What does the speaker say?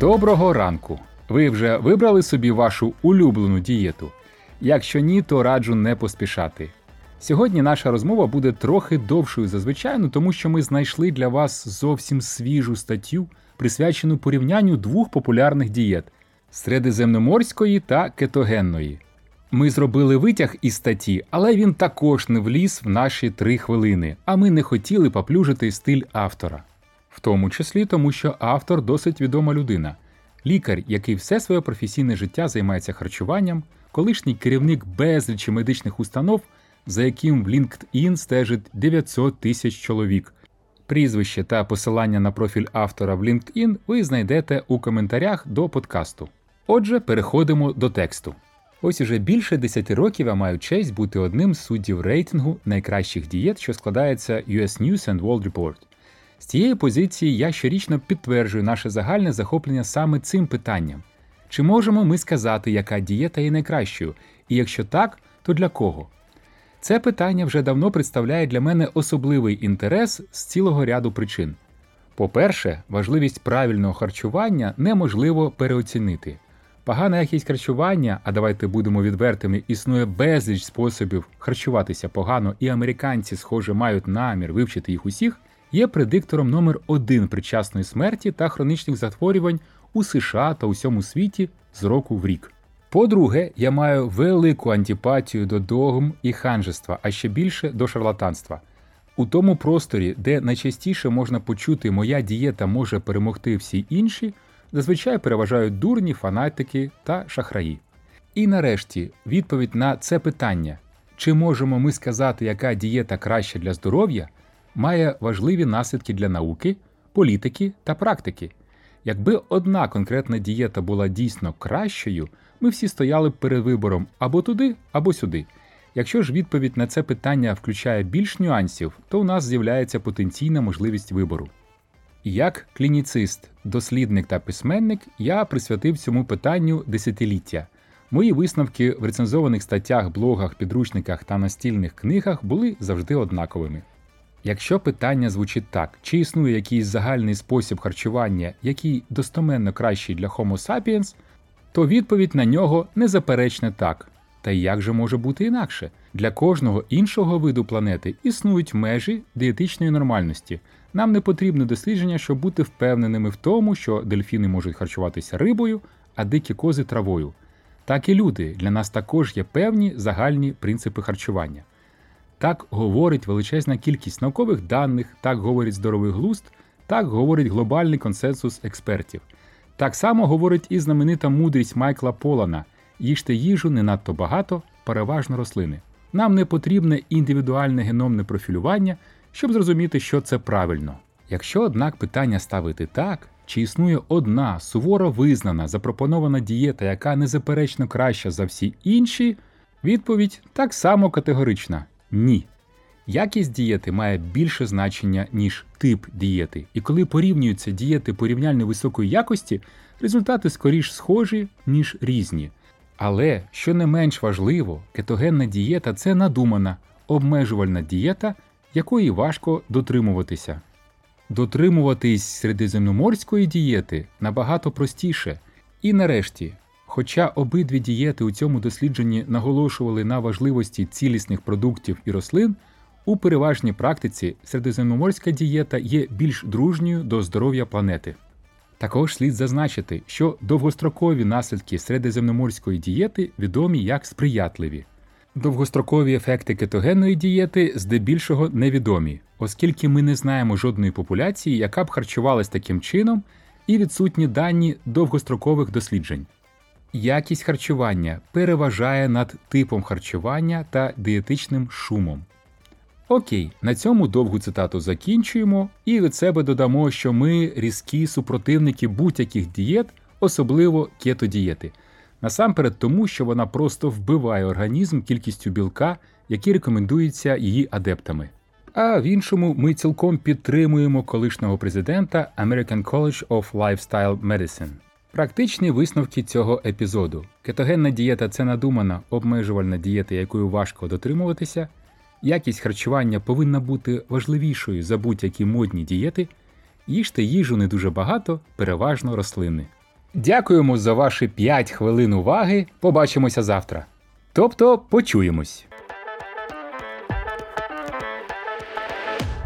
Доброго ранку! Ви вже вибрали собі вашу улюблену дієту? Якщо ні, то раджу не поспішати. Сьогодні наша розмова буде трохи довшою за звичайну, тому що ми знайшли для вас зовсім свіжу статтю, присвячену порівнянню двох популярних дієт середземноморської та кетогенної. Ми зробили витяг із статті, але він також не вліз в наші три хвилини, а ми не хотіли поплюжити стиль автора. В тому числі тому, що автор досить відома людина, лікар, який все своє професійне життя займається харчуванням, колишній керівник безлічі медичних установ, за яким в LinkedIn стежить 900 тисяч чоловік. Прізвище та посилання на профіль автора в LinkedIn ви знайдете у коментарях до подкасту. Отже, переходимо до тексту. Ось уже більше 10 років я маю честь бути одним з суддів рейтингу найкращих дієт, що складається US News and World Report. З цієї позиції я щорічно підтверджую наше загальне захоплення саме цим питанням. Чи можемо ми сказати, яка дієта є найкращою, і якщо так, то для кого? Це питання вже давно представляє для мене особливий інтерес з цілого ряду причин. По-перше, важливість правильного харчування неможливо переоцінити. Погана якість харчування, а давайте будемо відвертими, існує безліч способів харчуватися погано, і американці, схоже, мають намір вивчити їх усіх, є предиктором номер один причасної смерті та хронічних захворювань у США та усьому світі з року в рік. По-друге, я маю велику антипатію до догм і ханжества, а ще більше до шарлатанства. У тому просторі, де найчастіше можна почути моя дієта може перемогти всі інші, зазвичай переважають дурні, фанатики та шахраї. І нарешті відповідь на це питання: чи можемо ми сказати, яка дієта краща для здоров'я, має важливі наслідки для науки, політики та практики. Якби одна конкретна дієта була дійсно кращою, ми всі стояли б перед вибором або туди, або сюди. Якщо ж відповідь на це питання включає більш нюансів, то у нас з'являється потенційна можливість вибору. Як клініцист, дослідник та письменник, я присвятив цьому питанню десятиліття. Мої висновки в рецензованих статтях, блогах, підручниках та настільних книгах були завжди однаковими. Якщо питання звучить так, чи існує якийсь загальний спосіб харчування, який достоменно кращий для Homo sapiens, то відповідь на нього незаперечне так. Та як же може бути інакше? Для кожного іншого виду планети існують межі дієтичної нормальності. Нам не потрібне дослідження, щоб бути впевненими в тому, що дельфіни можуть харчуватися рибою, а дикі кози травою. Так і люди для нас також є певні загальні принципи харчування. Так говорить величезна кількість наукових даних, так говорить здоровий глузд, так говорить глобальний консенсус експертів. Так само говорить і знаменита мудрість Майкла Полана їжте їжу не надто багато, переважно рослини. Нам не потрібне індивідуальне геномне профілювання, щоб зрозуміти, що це правильно. Якщо, однак, питання ставити так, чи існує одна суворо визнана запропонована дієта, яка незаперечно краща за всі інші, відповідь так само категорична ні. Якість дієти має більше значення, ніж тип дієти, і коли порівнюються дієти порівняльно високої якості, результати скоріш схожі, ніж різні. Але, що не менш важливо, кетогенна дієта це надумана, обмежувальна дієта, якої важко дотримуватися. Дотримуватись середземноморської дієти набагато простіше. І нарешті, хоча обидві дієти у цьому дослідженні наголошували на важливості цілісних продуктів і рослин, у переважній практиці середземноморська дієта є більш дружньою до здоров'я планети. Також слід зазначити, що довгострокові наслідки середземноморської дієти відомі як сприятливі. Довгострокові ефекти кетогенної дієти здебільшого невідомі, оскільки ми не знаємо жодної популяції, яка б харчувалась таким чином, і відсутні дані довгострокових досліджень. Якість харчування переважає над типом харчування та дієтичним шумом. Окей, на цьому довгу цитату закінчуємо, і від себе додамо, що ми різкі супротивники будь-яких дієт, особливо кетодієти. Насамперед тому, що вона просто вбиває організм кількістю білка, які рекомендуються її адептами. А в іншому ми цілком підтримуємо колишнього президента American College of Lifestyle Medicine. Практичні висновки цього епізоду: кетогенна дієта це надумана обмежувальна дієта, якою важко дотримуватися. Якість харчування повинна бути важливішою за будь-які модні дієти. Їжте їжу не дуже багато, переважно рослини. Дякуємо за ваші 5 хвилин уваги. Побачимося завтра. Тобто почуємось.